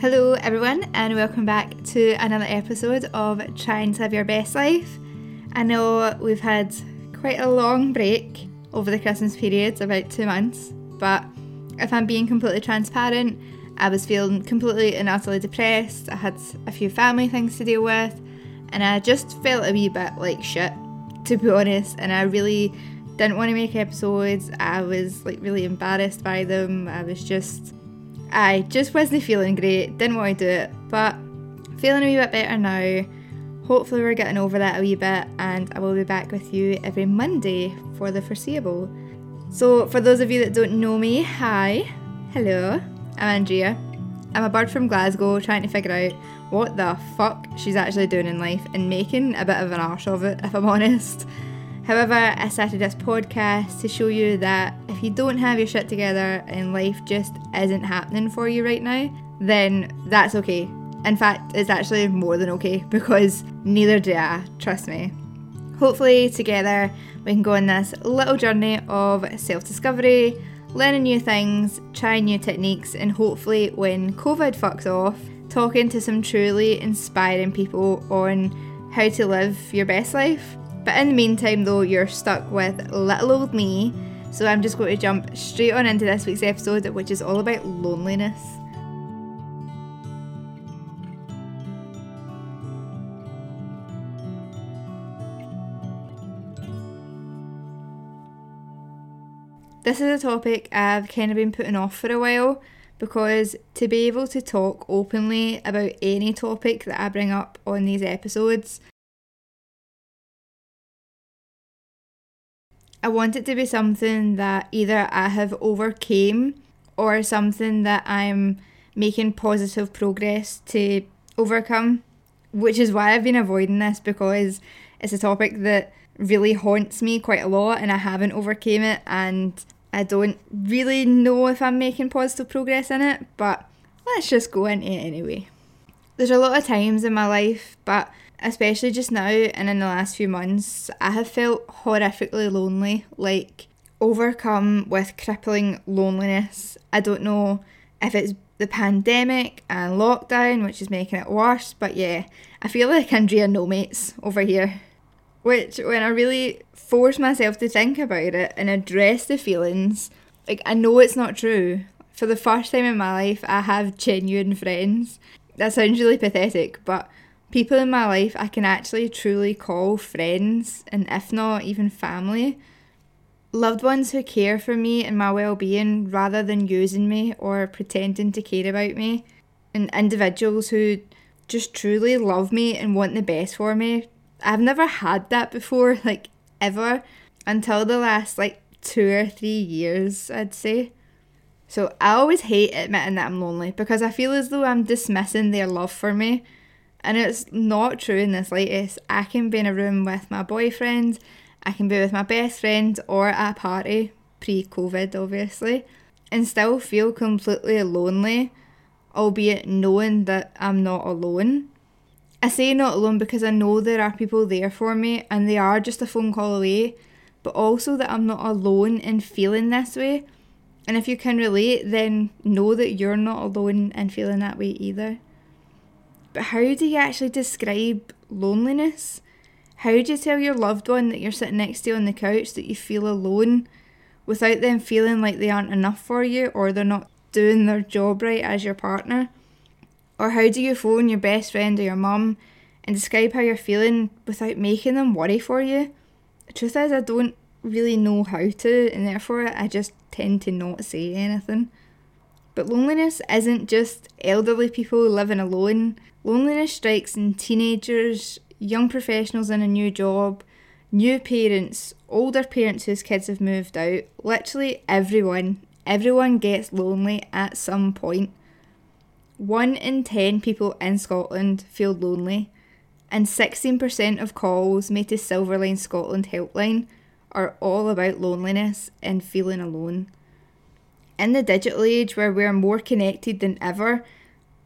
Hello, everyone, and welcome back to another episode of Trying to Live Your Best Life. I know we've had quite a long break over the Christmas period, about two months, but if I'm being completely transparent, I was feeling completely and utterly depressed. I had a few family things to deal with, and I just felt a wee bit like shit, to be honest. And I really didn't want to make episodes. I was like really embarrassed by them. I was just I just wasn't feeling great, didn't want to do it, but feeling a wee bit better now. Hopefully, we're getting over that a wee bit, and I will be back with you every Monday for the foreseeable. So, for those of you that don't know me, hi, hello, I'm Andrea. I'm a bird from Glasgow trying to figure out what the fuck she's actually doing in life and making a bit of an arse of it, if I'm honest. However, I started this podcast to show you that if you don't have your shit together and life just isn't happening for you right now, then that's okay. In fact, it's actually more than okay because neither do I, trust me. Hopefully, together, we can go on this little journey of self discovery, learning new things, trying new techniques, and hopefully, when COVID fucks off, talking to some truly inspiring people on how to live your best life. But in the meantime, though, you're stuck with little old me. So I'm just going to jump straight on into this week's episode, which is all about loneliness. This is a topic I've kind of been putting off for a while because to be able to talk openly about any topic that I bring up on these episodes I want it to be something that either I have overcame or something that I'm making positive progress to overcome, which is why I've been avoiding this because it's a topic that really haunts me quite a lot and I haven't overcame it and I don't really know if I'm making positive progress in it, but let's just go into it anyway. There's a lot of times in my life, but especially just now and in the last few months, I have felt horrifically lonely, like overcome with crippling loneliness. I don't know if it's the pandemic and lockdown, which is making it worse, but yeah, I feel like Andrea no mates over here. Which, when I really force myself to think about it and address the feelings, like I know it's not true. For the first time in my life, I have genuine friends. That sounds really pathetic, but people in my life I can actually truly call friends and if not even family. Loved ones who care for me and my well being rather than using me or pretending to care about me. And individuals who just truly love me and want the best for me. I've never had that before, like ever, until the last like two or three years, I'd say. So I always hate admitting that I'm lonely because I feel as though I'm dismissing their love for me and it's not true in the slightest. I can be in a room with my boyfriend, I can be with my best friend or at a party, pre COVID obviously, and still feel completely lonely, albeit knowing that I'm not alone. I say not alone because I know there are people there for me and they are just a phone call away, but also that I'm not alone in feeling this way. And if you can relate, then know that you're not alone in feeling that way either. But how do you actually describe loneliness? How do you tell your loved one that you're sitting next to you on the couch that you feel alone without them feeling like they aren't enough for you or they're not doing their job right as your partner? Or how do you phone your best friend or your mum and describe how you're feeling without making them worry for you? The truth is, I don't really know how to, and therefore I just tend to not say anything. But loneliness isn't just elderly people living alone Loneliness strikes in teenagers, young professionals in a new job, new parents, older parents whose kids have moved out. Literally everyone. Everyone gets lonely at some point. One in 10 people in Scotland feel lonely, and 16% of calls made to Silver Line Scotland helpline are all about loneliness and feeling alone. In the digital age where we're more connected than ever,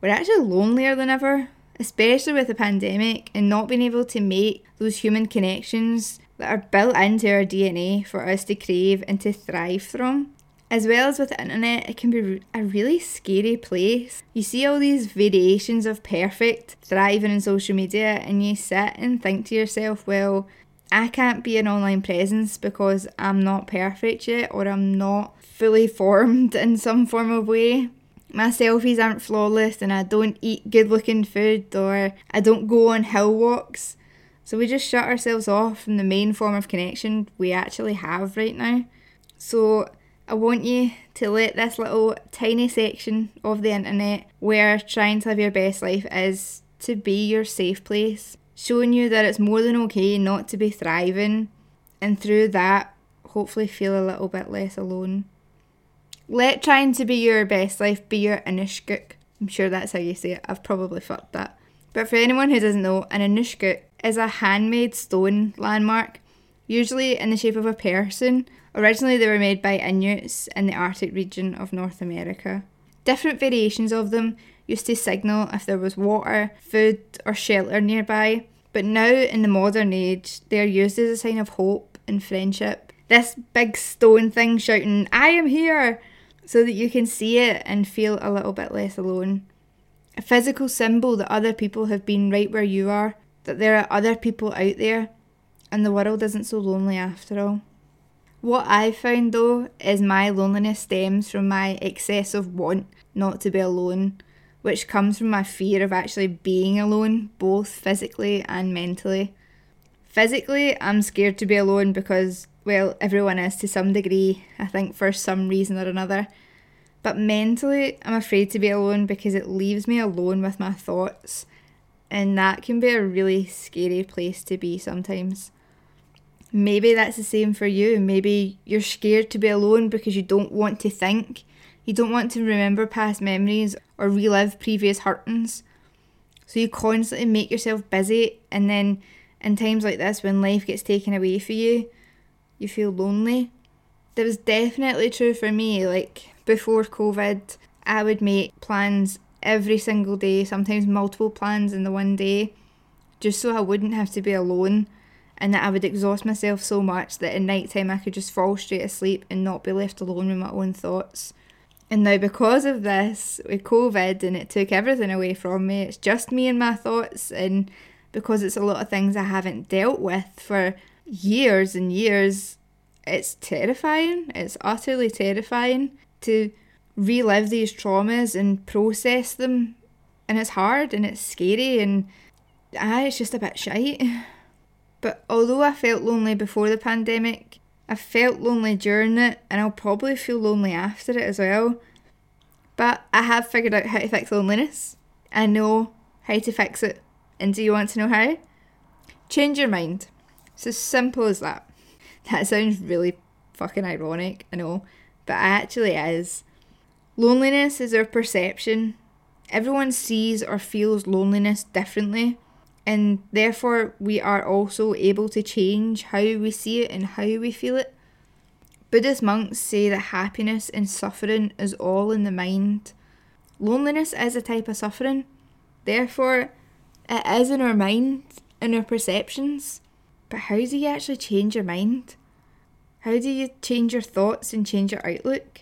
we're actually lonelier than ever, especially with the pandemic and not being able to make those human connections that are built into our DNA for us to crave and to thrive from. As well as with the internet, it can be a really scary place. You see all these variations of perfect thriving in social media, and you sit and think to yourself, well, I can't be an online presence because I'm not perfect yet or I'm not fully formed in some form of way. My selfies aren't flawless and I don't eat good looking food or I don't go on hill walks. So we just shut ourselves off from the main form of connection we actually have right now. So I want you to let this little tiny section of the internet where trying to live your best life is to be your safe place, showing you that it's more than okay not to be thriving, and through that, hopefully feel a little bit less alone. Let trying to be your best life be your inishguk. I'm sure that's how you say it. I've probably fucked that. But for anyone who doesn't know, an inishguk is a handmade stone landmark, usually in the shape of a person. Originally, they were made by Inuits in the Arctic region of North America. Different variations of them used to signal if there was water, food, or shelter nearby, but now in the modern age, they are used as a sign of hope and friendship. This big stone thing shouting, I am here! So that you can see it and feel a little bit less alone. A physical symbol that other people have been right where you are, that there are other people out there, and the world isn't so lonely after all. What I've found though is my loneliness stems from my excessive want not to be alone, which comes from my fear of actually being alone, both physically and mentally. Physically, I'm scared to be alone because, well, everyone is to some degree, I think, for some reason or another. But mentally, I'm afraid to be alone because it leaves me alone with my thoughts, and that can be a really scary place to be sometimes. Maybe that's the same for you. Maybe you're scared to be alone because you don't want to think. You don't want to remember past memories or relive previous hurtings. So you constantly make yourself busy, and then in times like this, when life gets taken away from you, you feel lonely. That was definitely true for me. Like before COVID, I would make plans every single day, sometimes multiple plans in the one day, just so I wouldn't have to be alone and that I would exhaust myself so much that at night time I could just fall straight asleep and not be left alone with my own thoughts. And now, because of this, with COVID, and it took everything away from me, it's just me and my thoughts, and because it's a lot of things I haven't dealt with for years and years. It's terrifying. It's utterly terrifying to relive these traumas and process them. And it's hard and it's scary and ah, it's just a bit shite. But although I felt lonely before the pandemic, I felt lonely during it and I'll probably feel lonely after it as well. But I have figured out how to fix loneliness. I know how to fix it. And do you want to know how? Change your mind. It's as simple as that. That sounds really fucking ironic, I know, but it actually is. Loneliness is our perception. Everyone sees or feels loneliness differently, and therefore we are also able to change how we see it and how we feel it. Buddhist monks say that happiness and suffering is all in the mind. Loneliness is a type of suffering, therefore, it is in our mind, in our perceptions. But how do you actually change your mind? How do you change your thoughts and change your outlook?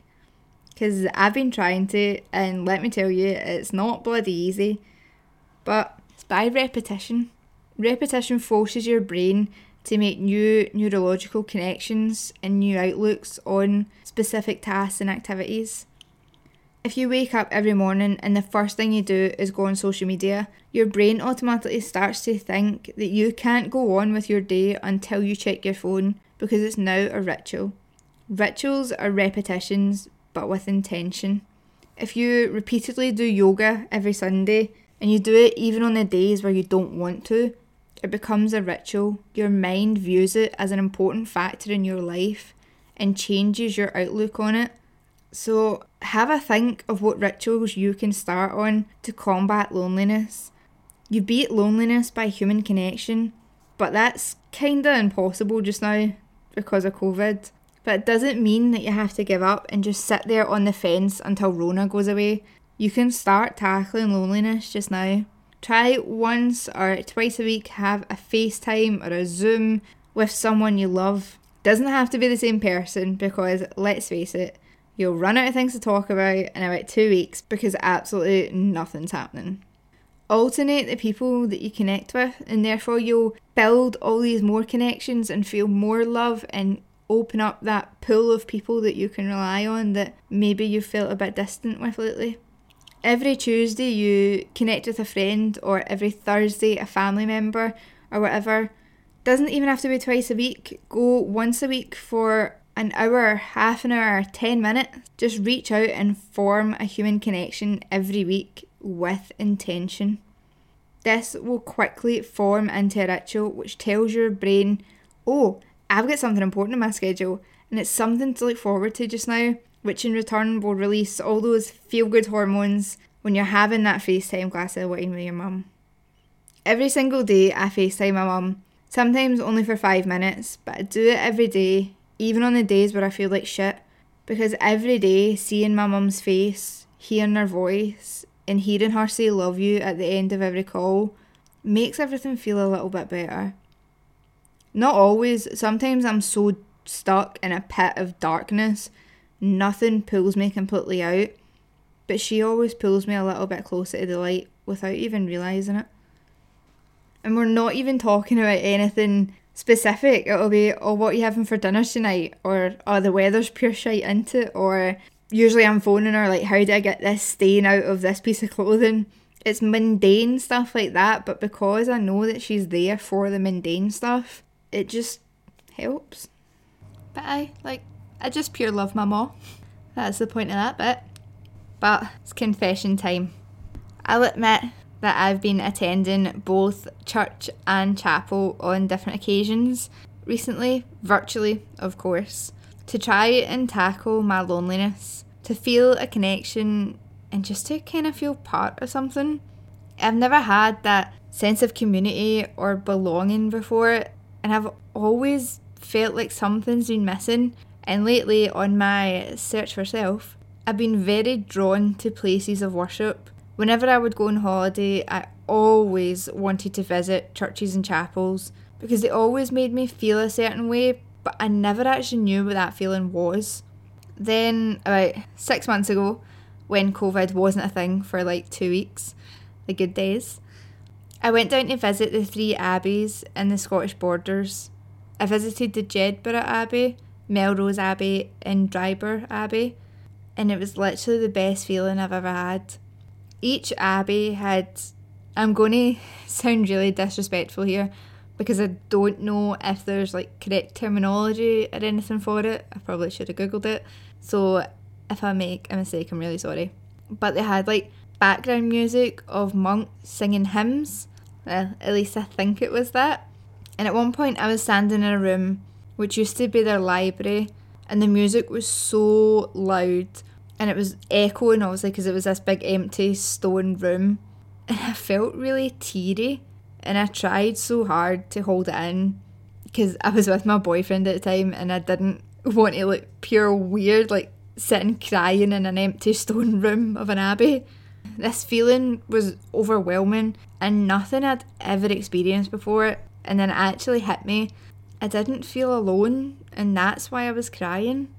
Because I've been trying to, and let me tell you, it's not bloody easy. But it's by repetition. Repetition forces your brain to make new neurological connections and new outlooks on specific tasks and activities. If you wake up every morning and the first thing you do is go on social media, your brain automatically starts to think that you can't go on with your day until you check your phone because it's now a ritual. Rituals are repetitions but with intention. If you repeatedly do yoga every Sunday and you do it even on the days where you don't want to, it becomes a ritual. Your mind views it as an important factor in your life and changes your outlook on it so, have a think of what rituals you can start on to combat loneliness. You beat loneliness by human connection, but that's kinda impossible just now because of COVID. But it doesn't mean that you have to give up and just sit there on the fence until Rona goes away. You can start tackling loneliness just now. Try once or twice a week, have a FaceTime or a Zoom with someone you love. Doesn't have to be the same person because let's face it, You'll run out of things to talk about in about two weeks because absolutely nothing's happening. Alternate the people that you connect with, and therefore you'll build all these more connections and feel more love and open up that pool of people that you can rely on that maybe you felt a bit distant with lately. Every Tuesday, you connect with a friend, or every Thursday, a family member, or whatever. Doesn't even have to be twice a week. Go once a week for an hour, half an hour, 10 minutes. Just reach out and form a human connection every week with intention. This will quickly form into a ritual which tells your brain, oh, I've got something important in my schedule and it's something to look forward to just now, which in return will release all those feel good hormones when you're having that FaceTime glass of wine with your mum. Every single day, I FaceTime my mum, sometimes only for five minutes, but I do it every day even on the days where I feel like shit. Because every day, seeing my mum's face, hearing her voice, and hearing her say love you at the end of every call makes everything feel a little bit better. Not always, sometimes I'm so stuck in a pit of darkness, nothing pulls me completely out, but she always pulls me a little bit closer to the light without even realising it. And we're not even talking about anything specific. It'll be, oh, what are you having for dinner tonight? Or, oh, the weather's pure shite into it. Or, usually I'm phoning her, like, how do I get this stain out of this piece of clothing? It's mundane stuff like that, but because I know that she's there for the mundane stuff, it just helps. But I, like, I just pure love my mom. That's the point of that bit. But it's confession time. I'll admit that I've been attending both church and chapel on different occasions recently, virtually, of course, to try and tackle my loneliness, to feel a connection, and just to kind of feel part of something. I've never had that sense of community or belonging before, and I've always felt like something's been missing. And lately, on my search for self, I've been very drawn to places of worship Whenever I would go on holiday, I always wanted to visit churches and chapels because they always made me feel a certain way, but I never actually knew what that feeling was. Then, about six months ago, when COVID wasn't a thing for like two weeks, the good days, I went down to visit the three abbeys in the Scottish borders. I visited the Jedburgh Abbey, Melrose Abbey, and Dryburgh Abbey, and it was literally the best feeling I've ever had each abbey had. I'm going to sound really disrespectful here because I don't know if there's like correct terminology or anything for it. I probably should have googled it. So if I make a mistake, I'm really sorry. But they had like background music of monks singing hymns. Well, at least I think it was that. And at one point, I was standing in a room which used to be their library, and the music was so loud and it was echoing obviously because it was this big empty stone room and I felt really teary and I tried so hard to hold it in because I was with my boyfriend at the time and I didn't want to look pure weird like sitting crying in an empty stone room of an abbey. This feeling was overwhelming and nothing I'd ever experienced before and then it actually hit me. I didn't feel alone and that's why I was crying.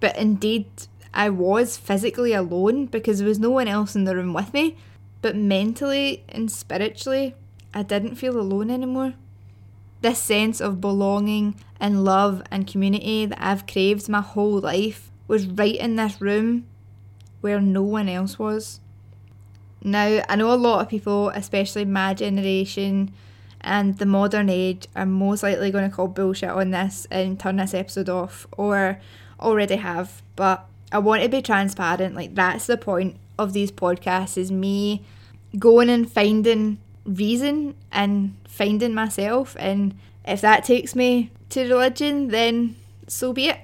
But indeed, I was physically alone because there was no one else in the room with me, but mentally and spiritually, I didn't feel alone anymore. This sense of belonging and love and community that I've craved my whole life was right in this room where no one else was. Now, I know a lot of people, especially my generation and the modern age, are most likely going to call bullshit on this and turn this episode off, or already have, but I want to be transparent. Like that's the point of these podcasts is me going and finding reason and finding myself and if that takes me to religion then so be it.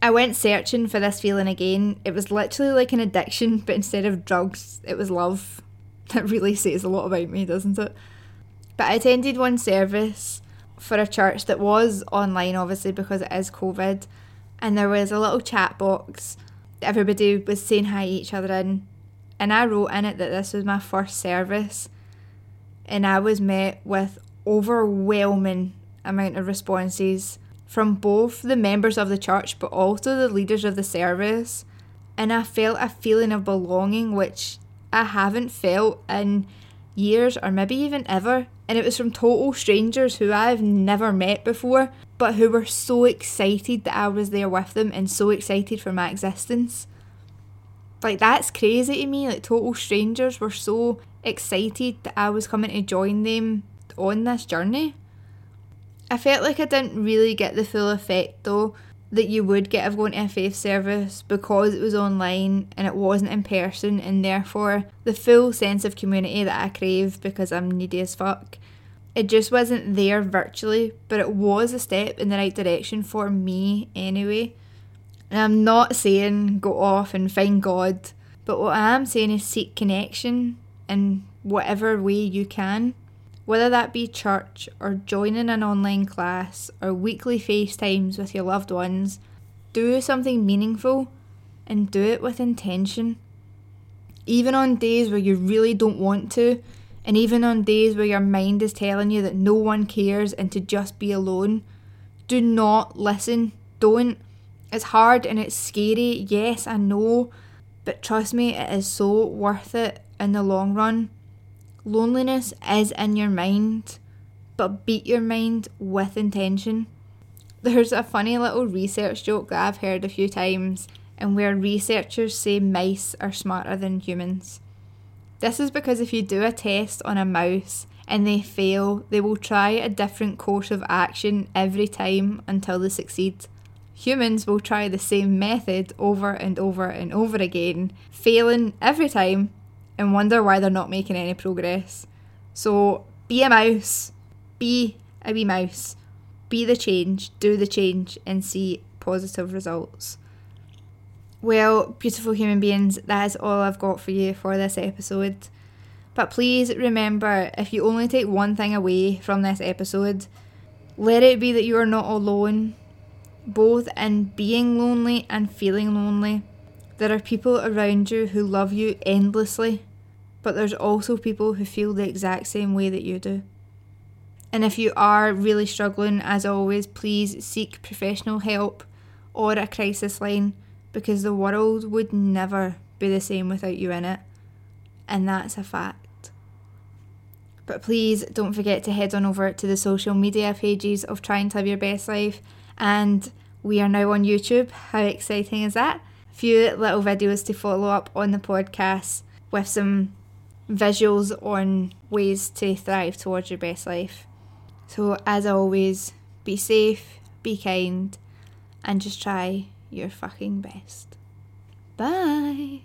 I went searching for this feeling again. It was literally like an addiction, but instead of drugs, it was love. That really says a lot about me, doesn't it? But I attended one service for a church that was online, obviously, because it is COVID. And there was a little chat box everybody was saying hi to each other in. And I wrote in it that this was my first service. And I was met with overwhelming amount of responses from both the members of the church but also the leaders of the service and I felt a feeling of belonging which I haven't felt in years or maybe even ever. And it was from total strangers who I've never met before, but who were so excited that I was there with them and so excited for my existence. Like, that's crazy to me. Like, total strangers were so excited that I was coming to join them on this journey. I felt like I didn't really get the full effect though that you would get of going to a faith service because it was online and it wasn't in person, and therefore the full sense of community that I crave because I'm needy as fuck. It just wasn't there virtually, but it was a step in the right direction for me anyway. And I'm not saying go off and find God, but what I am saying is seek connection in whatever way you can whether that be church or joining an online class or weekly FaceTimes with your loved ones, do something meaningful and do it with intention. Even on days where you really don't want to, and even on days where your mind is telling you that no one cares and to just be alone, do not listen. Don't. It's hard and it's scary, yes, I know, but trust me, it is so worth it in the long run. Loneliness is in your mind, but beat your mind with intention. There's a funny little research joke that I've heard a few times, and where researchers say mice are smarter than humans. This is because if you do a test on a mouse and they fail, they will try a different course of action every time until they succeed. Humans will try the same method over and over and over again, failing every time and wonder why they're not making any progress. So be a mouse, be a wee mouse, be the change, do the change, and see positive results. Well, beautiful human beings, that is all I've got for you for this episode. But please remember if you only take one thing away from this episode, let it be that you are not alone, both in being lonely and feeling lonely. There are people around you who love you endlessly but there's also people who feel the exact same way that you do. And if you are really struggling, as always, please seek professional help or a crisis line because the world would never be the same without you in it. And that's a fact. But please don't forget to head on over to the social media pages of Trying to Live Your Best Life. And we are now on YouTube. How exciting is that? A few little videos to follow up on the podcast with some visuals on ways to thrive towards your best life. So, as always, be safe, be kind, and just try your fucking best. Bye.